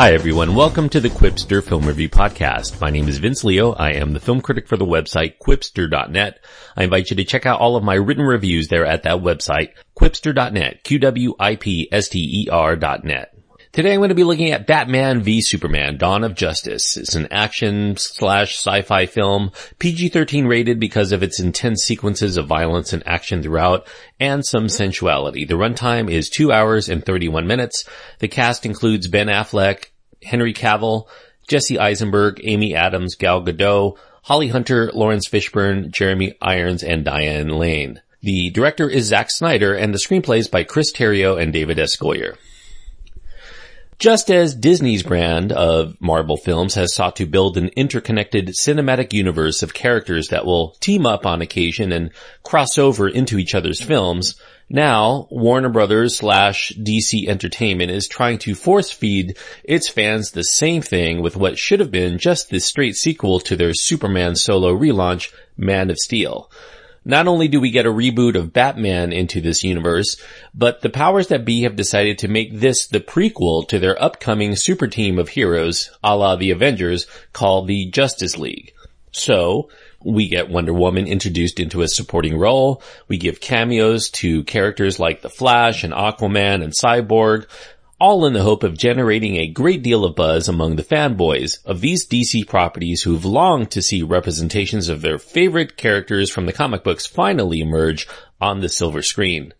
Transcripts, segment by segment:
Hi everyone, welcome to the Qwipster Film Review Podcast. My name is Vince Leo. I am the film critic for the website qwipster.net. I invite you to check out all of my written reviews there at that website, qwipster.net, Q-W-I-P-S-T-E-R dot net. Today I'm going to be looking at Batman v Superman Dawn of Justice. It's an action slash sci-fi film, PG-13 rated because of its intense sequences of violence and action throughout, and some sensuality. The runtime is 2 hours and 31 minutes. The cast includes Ben Affleck, Henry Cavill, Jesse Eisenberg, Amy Adams, Gal Gadot, Holly Hunter, Laurence Fishburne, Jeremy Irons, and Diane Lane. The director is Zack Snyder and the screenplay is by Chris Terrio and David S. Goyer. Just as Disney's brand of Marvel films has sought to build an interconnected cinematic universe of characters that will team up on occasion and cross over into each other's films, now Warner Brothers slash DC Entertainment is trying to force feed its fans the same thing with what should have been just the straight sequel to their Superman solo relaunch, Man of Steel. Not only do we get a reboot of Batman into this universe, but the powers that be have decided to make this the prequel to their upcoming super team of heroes, a la the Avengers, called the Justice League. So, we get Wonder Woman introduced into a supporting role. We give cameos to characters like The Flash and Aquaman and Cyborg all in the hope of generating a great deal of buzz among the fanboys of these DC properties who've longed to see representations of their favorite characters from the comic books finally emerge on the silver screen.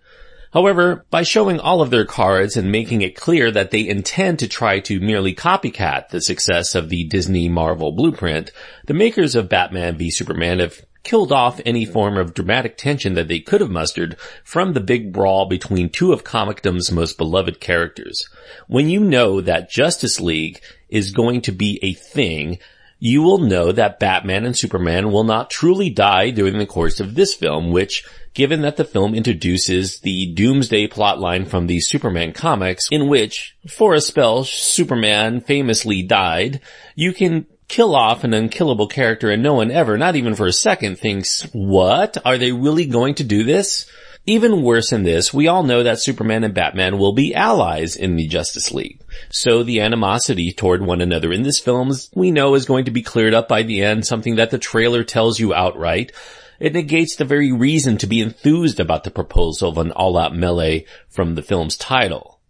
However, by showing all of their cards and making it clear that they intend to try to merely copycat the success of the Disney Marvel blueprint, the makers of Batman v Superman have killed off any form of dramatic tension that they could have mustered from the big brawl between two of comicdom's most beloved characters. When you know that Justice League is going to be a thing, you will know that Batman and Superman will not truly die during the course of this film, which, given that the film introduces the doomsday plotline from the Superman comics, in which, for a spell, Superman famously died, you can kill off an unkillable character and no one ever, not even for a second, thinks, what? Are they really going to do this? Even worse than this, we all know that Superman and Batman will be allies in the Justice League. So the animosity toward one another in this film, we know is going to be cleared up by the end, something that the trailer tells you outright. It negates the very reason to be enthused about the proposal of an all-out melee from the film's title.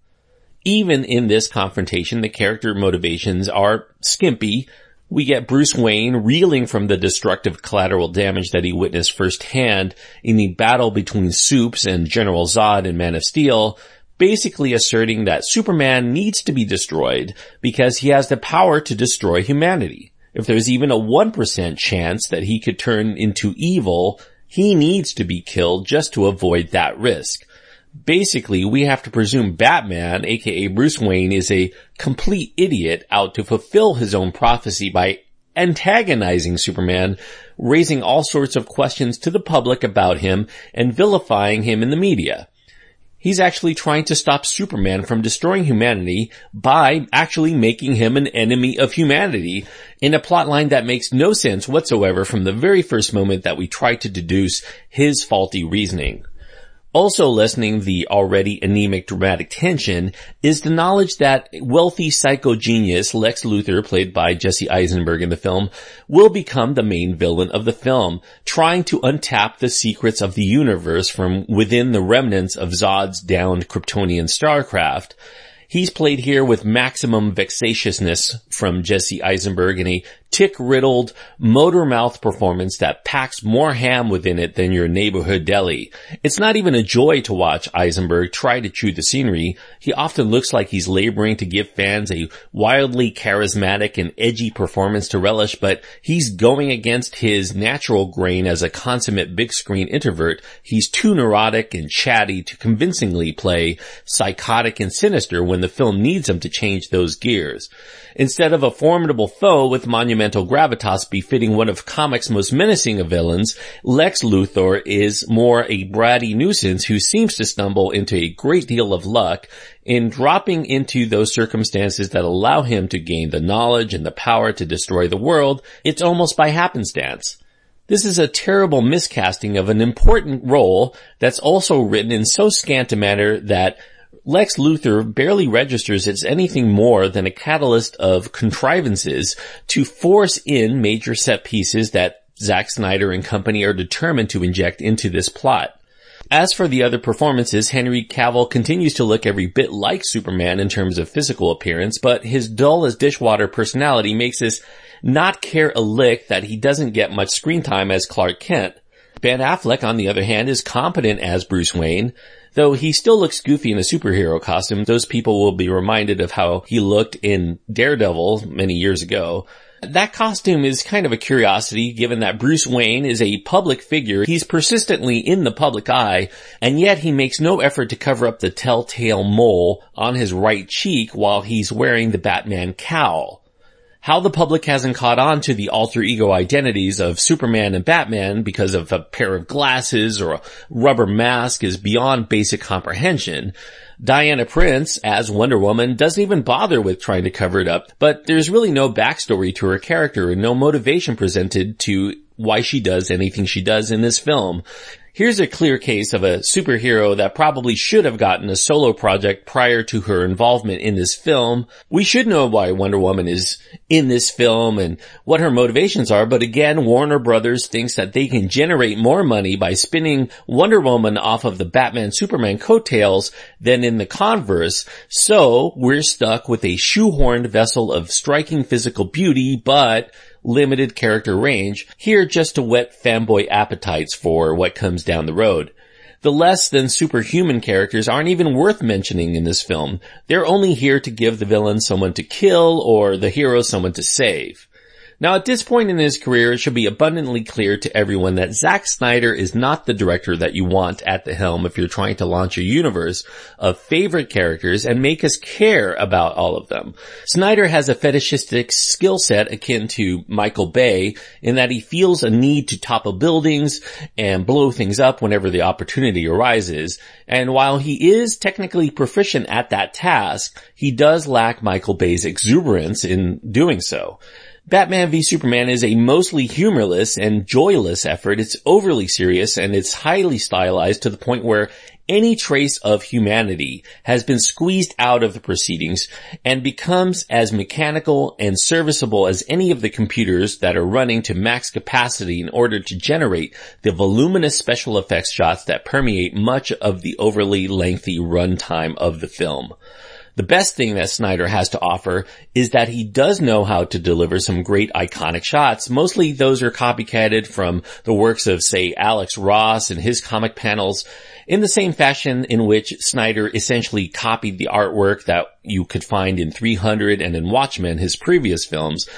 Even in this confrontation, the character motivations are skimpy, we get Bruce Wayne reeling from the destructive collateral damage that he witnessed firsthand in the battle between Supes and General Zod in Man of Steel, basically asserting that Superman needs to be destroyed because he has the power to destroy humanity. If there's even a 1% chance that he could turn into evil, he needs to be killed just to avoid that risk basically we have to presume Batman, aka Bruce Wayne, is a complete idiot out to fulfill his own prophecy by antagonizing Superman, raising all sorts of questions to the public about him and vilifying him in the media. He's actually trying to stop Superman from destroying humanity by actually making him an enemy of humanity in a plotline that makes no sense whatsoever from the very first moment that we try to deduce his faulty reasoning. Also lessening the already anemic dramatic tension is the knowledge that wealthy psycho genius Lex Luthor, played by Jesse Eisenberg in the film, will become the main villain of the film, trying to untap the secrets of the universe from within the remnants of Zod's downed Kryptonian starcraft. He's played here with maximum vexatiousness from Jesse Eisenberg in a tick-riddled motor mouth performance that packs more ham within it than your neighborhood deli. It's not even a joy to watch Eisenberg try to chew the scenery. He often looks like he's laboring to give fans a wildly charismatic and edgy performance to relish, but he's going against his natural grain as a consummate big screen introvert. He's too neurotic and chatty to convincingly play psychotic and sinister when the film needs him to change those gears. Instead of a formidable foe with monumental gravitas befitting one of comics' most menacing of villains, Lex Luthor is more a bratty nuisance who seems to stumble into a great deal of luck in dropping into those circumstances that allow him to gain the knowledge and the power to destroy the world. It's almost by happenstance. This is a terrible miscasting of an important role that's also written in so scant a manner that Lex Luthor barely registers as anything more than a catalyst of contrivances to force in major set pieces that Zack Snyder and company are determined to inject into this plot. As for the other performances, Henry Cavill continues to look every bit like Superman in terms of physical appearance, but his dull as dishwater personality makes us not care a lick that he doesn't get much screen time as Clark Kent. Ben Affleck, on the other hand, is competent as Bruce Wayne, though he still looks goofy in a superhero costume. Those people will be reminded of how he looked in Daredevil many years ago. That costume is kind of a curiosity given that Bruce Wayne is a public figure. He's persistently in the public eye, and yet he makes no effort to cover up the telltale mole on his right cheek while he's wearing the Batman cowl. How the public hasn't caught on to the alter ego identities of Superman and Batman because of a pair of glasses or a rubber mask is beyond basic comprehension. Diana Prince, as Wonder Woman, doesn't even bother with trying to cover it up, but there's really no backstory to her character and no motivation presented to why she does anything she does in this film. Here's a clear case of a superhero that probably should have gotten a solo project prior to her involvement in this film. We should know why Wonder Woman is in this film and what her motivations are, but again, Warner Brothers thinks that they can generate more money by spinning Wonder Woman off of the Batman Superman coattails than in the converse, so we're stuck with a shoehorned vessel of striking physical beauty, but limited character range, here just to whet fanboy appetites for what comes down the road. The less than superhuman characters aren't even worth mentioning in this film. They're only here to give the villain someone to kill or the hero someone to save. Now at this point in his career, it should be abundantly clear to everyone that Zack Snyder is not the director that you want at the helm if you're trying to launch a universe of favorite characters and make us care about all of them. Snyder has a fetishistic skill set akin to Michael Bay in that he feels a need to topple buildings and blow things up whenever the opportunity arises. And while he is technically proficient at that task, he does lack Michael Bay's exuberance in doing so. Batman v Superman is a mostly humorless and joyless effort. It's overly serious and it's highly stylized to the point where any trace of humanity has been squeezed out of the proceedings and becomes as mechanical and serviceable as any of the computers that are running to max capacity in order to generate the voluminous special effects shots that permeate much of the overly lengthy runtime of the film. The best thing that Snyder has to offer is that he does know how to deliver some great iconic shots. Mostly those are copycatted from the works of say Alex Ross and his comic panels in the same fashion in which Snyder essentially copied the artwork that you could find in 300 and in Watchmen, his previous films.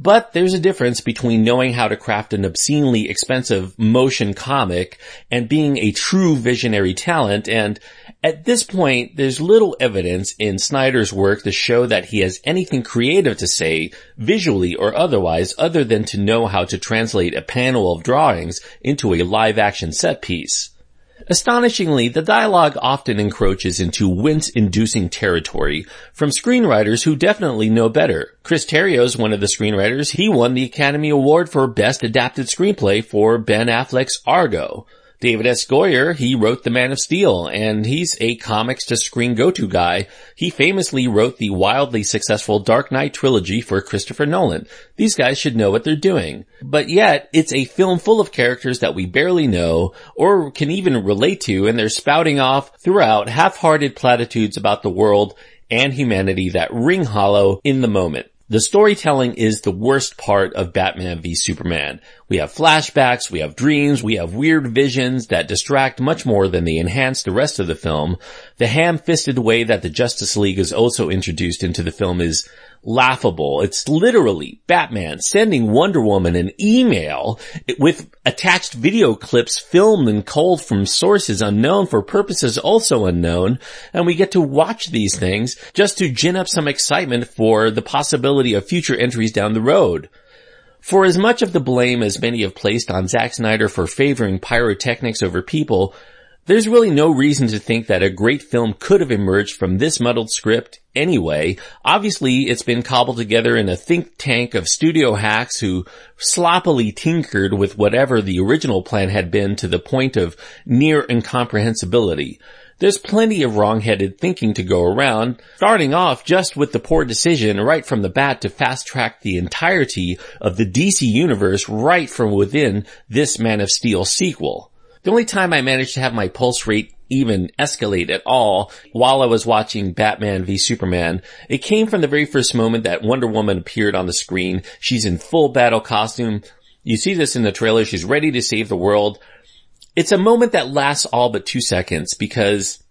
But there's a difference between knowing how to craft an obscenely expensive motion comic and being a true visionary talent. And at this point, there's little evidence in Snyder's work to show that he has anything creative to say, visually or otherwise, other than to know how to translate a panel of drawings into a live action set piece. Astonishingly, the dialogue often encroaches into wince-inducing territory from screenwriters who definitely know better. Chris Terrio is one of the screenwriters. He won the Academy Award for Best Adapted Screenplay for Ben Affleck's Argo. David S. Goyer, he wrote The Man of Steel, and he's a comics to screen go-to guy. He famously wrote the wildly successful Dark Knight trilogy for Christopher Nolan. These guys should know what they're doing. But yet, it's a film full of characters that we barely know, or can even relate to, and they're spouting off throughout half-hearted platitudes about the world and humanity that ring hollow in the moment. The storytelling is the worst part of Batman v Superman. We have flashbacks, we have dreams, we have weird visions that distract much more than they enhance the rest of the film. The ham-fisted way that the Justice League is also introduced into the film is laughable. It's literally Batman sending Wonder Woman an email with attached video clips filmed and culled from sources unknown for purposes also unknown. And we get to watch these things just to gin up some excitement for the possibility of future entries down the road. For as much of the blame as many have placed on Zack Snyder for favoring pyrotechnics over people, there's really no reason to think that a great film could have emerged from this muddled script anyway. Obviously, it's been cobbled together in a think tank of studio hacks who sloppily tinkered with whatever the original plan had been to the point of near incomprehensibility. There's plenty of wrong-headed thinking to go around, starting off just with the poor decision right from the bat to fast track the entirety of the DC universe right from within this Man of Steel sequel. The only time I managed to have my pulse rate even escalate at all while I was watching Batman v Superman. It came from the very first moment that Wonder Woman appeared on the screen. She's in full battle costume. You see this in the trailer. She's ready to save the world. It's a moment that lasts all but two seconds because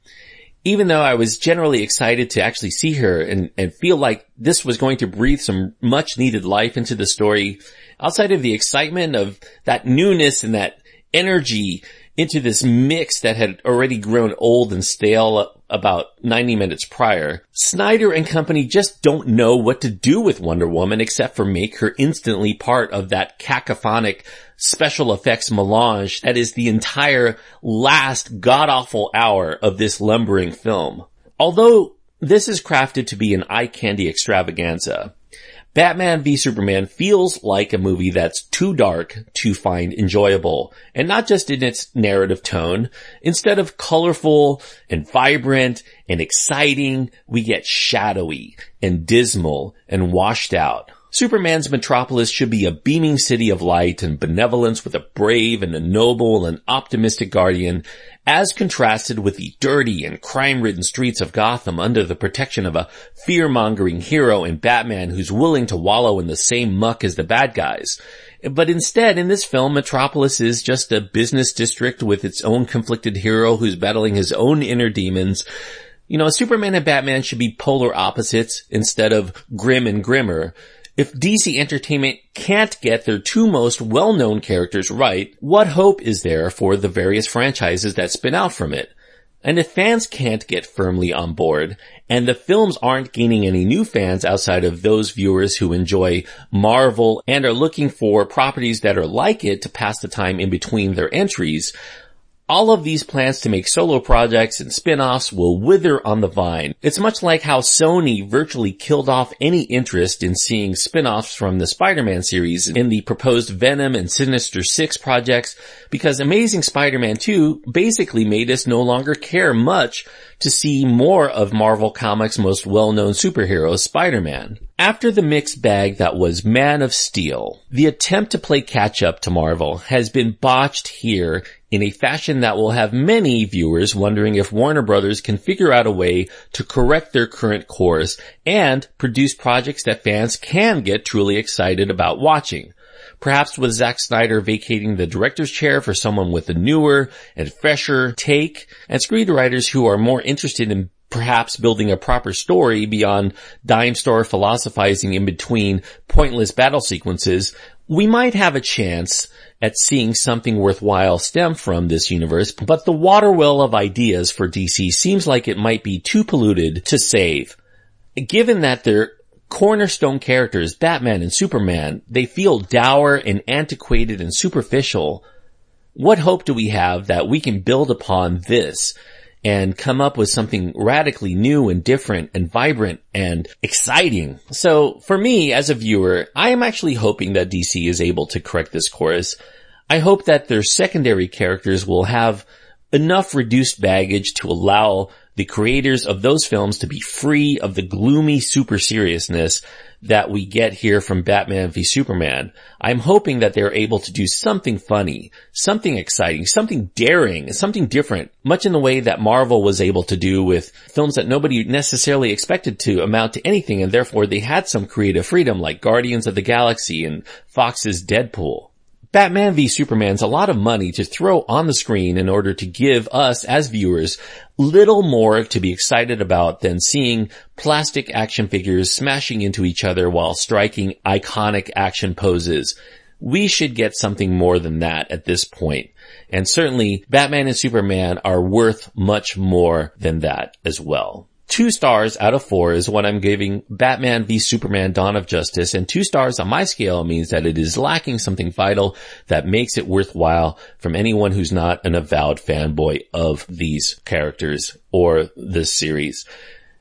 even though I was generally excited to actually see her and, and feel like this was going to breathe some much needed life into the story, outside of the excitement of that newness and that energy into this mix that had already grown old and stale about 90 minutes prior. Snyder and company just don't know what to do with Wonder Woman except for make her instantly part of that cacophonic special effects melange that is the entire last god-awful hour of this lumbering film. Although this is crafted to be an eye candy extravaganza, Batman v Superman feels like a movie that's too dark to find enjoyable, and not just in its narrative tone. Instead of colorful and vibrant and exciting, we get shadowy and dismal and washed out. Superman's metropolis should be a beaming city of light and benevolence with a brave and a noble and optimistic guardian as contrasted with the dirty and crime-ridden streets of Gotham under the protection of a fear-mongering hero in Batman who's willing to wallow in the same muck as the bad guys. But instead, in this film, Metropolis is just a business district with its own conflicted hero who's battling his own inner demons. You know, Superman and Batman should be polar opposites instead of grim and grimmer. If DC Entertainment can't get their two most well-known characters right, what hope is there for the various franchises that spin out from it? And if fans can't get firmly on board, and the films aren't gaining any new fans outside of those viewers who enjoy Marvel and are looking for properties that are like it to pass the time in between their entries, all of these plans to make solo projects and spin-offs will wither on the vine. It's much like how Sony virtually killed off any interest in seeing spin-offs from the Spider-Man series in the proposed Venom and Sinister Six projects because Amazing Spider-Man 2 basically made us no longer care much to see more of Marvel Comics' most well-known superhero, Spider-Man. After the mixed bag that was Man of Steel, the attempt to play catch up to Marvel has been botched here in a fashion that will have many viewers wondering if Warner Brothers can figure out a way to correct their current course and produce projects that fans can get truly excited about watching. Perhaps with Zack Snyder vacating the director's chair for someone with a newer and fresher take, and screenwriters who are more interested in perhaps building a proper story beyond dime store philosophizing in between pointless battle sequences, we might have a chance at seeing something worthwhile stem from this universe, but the water well of ideas for DC seems like it might be too polluted to save. Given that their cornerstone characters, Batman and Superman, they feel dour and antiquated and superficial, what hope do we have that we can build upon this and come up with something radically new and different and vibrant and exciting. So for me as a viewer, I am actually hoping that DC is able to correct this course. I hope that their secondary characters will have enough reduced baggage to allow the creators of those films to be free of the gloomy super seriousness that we get here from Batman v Superman. I'm hoping that they're able to do something funny, something exciting, something daring, something different, much in the way that Marvel was able to do with films that nobody necessarily expected to amount to anything and therefore they had some creative freedom like Guardians of the Galaxy and Fox's Deadpool. Batman v Superman's a lot of money to throw on the screen in order to give us as viewers little more to be excited about than seeing plastic action figures smashing into each other while striking iconic action poses. We should get something more than that at this point. And certainly Batman and Superman are worth much more than that as well. Two stars out of four is what I'm giving Batman v Superman Dawn of Justice and two stars on my scale means that it is lacking something vital that makes it worthwhile from anyone who's not an avowed fanboy of these characters or this series.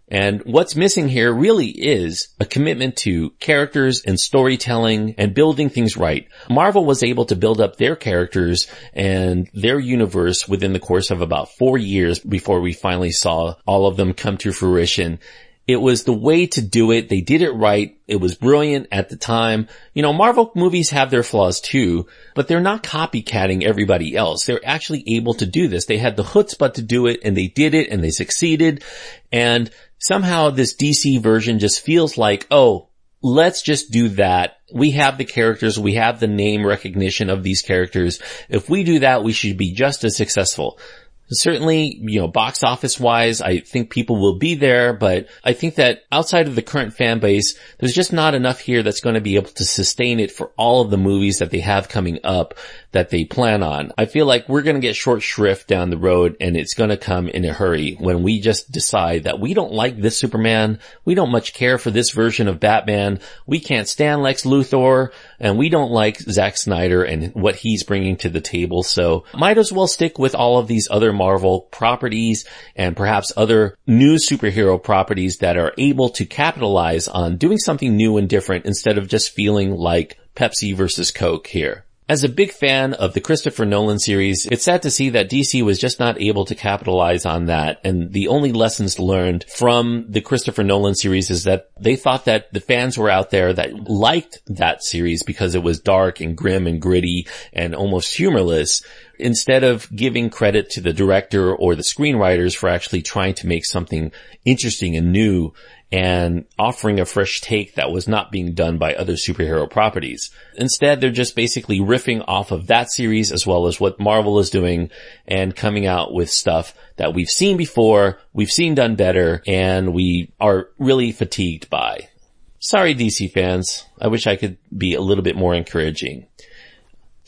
And what's missing here really is a commitment to characters and storytelling and building things right. Marvel was able to build up their characters and their universe within the course of about four years before we finally saw all of them come to fruition. It was the way to do it. They did it right. It was brilliant at the time. You know, Marvel movies have their flaws too, but they're not copycatting everybody else. They're actually able to do this. They had the chutzpah to do it and they did it and they succeeded. And somehow this DC version just feels like, oh, let's just do that. We have the characters, we have the name recognition of these characters. If we do that, we should be just as successful. Certainly, you know, box office wise, I think people will be there, but I think that outside of the current fan base, there's just not enough here that's going to be able to sustain it for all of the movies that they have coming up that they plan on. I feel like we're going to get short shrift down the road and it's going to come in a hurry when we just decide that we don't like this Superman. We don't much care for this version of Batman. We can't stand Lex Luthor and we don't like Zack Snyder and what he's bringing to the table. So might as well stick with all of these other Marvel properties and perhaps other new superhero properties that are able to capitalize on doing something new and different instead of just feeling like Pepsi versus Coke here. As a big fan of the Christopher Nolan series, it's sad to see that DC was just not able to capitalize on that. And the only lessons learned from the Christopher Nolan series is that they thought that the fans were out there that liked that series because it was dark and grim and gritty and almost humorless instead of giving credit to the director or the screenwriters for actually trying to make something interesting and new and offering a fresh take that was not being done by other superhero properties. Instead, they're just basically riffing off of that series as well as what Marvel is doing and coming out with stuff that we've seen before, we've seen done better, and we are really fatigued by. Sorry DC fans, I wish I could be a little bit more encouraging.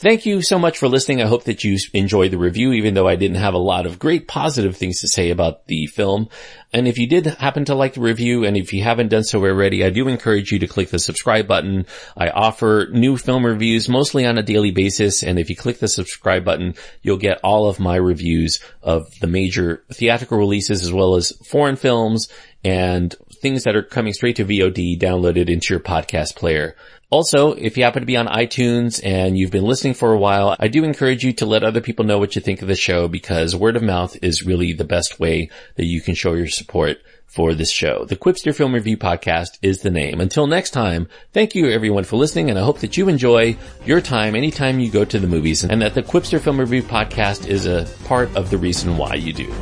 Thank you so much for listening. I hope that you enjoyed the review, even though I didn't have a lot of great positive things to say about the film. And if you did happen to like the review, and if you haven't done so already, I do encourage you to click the subscribe button. I offer new film reviews mostly on a daily basis. And if you click the subscribe button, you'll get all of my reviews of the major theatrical releases as well as foreign films and things that are coming straight to VOD downloaded into your podcast player. Also, if you happen to be on iTunes and you've been listening for a while, I do encourage you to let other people know what you think of the show because word of mouth is really the best way that you can show your support for this show. The Qwipster Film Review Podcast is the name. Until next time, thank you everyone for listening and I hope that you enjoy your time anytime you go to the movies and that the Qwipster Film Review Podcast is a part of the reason why you do.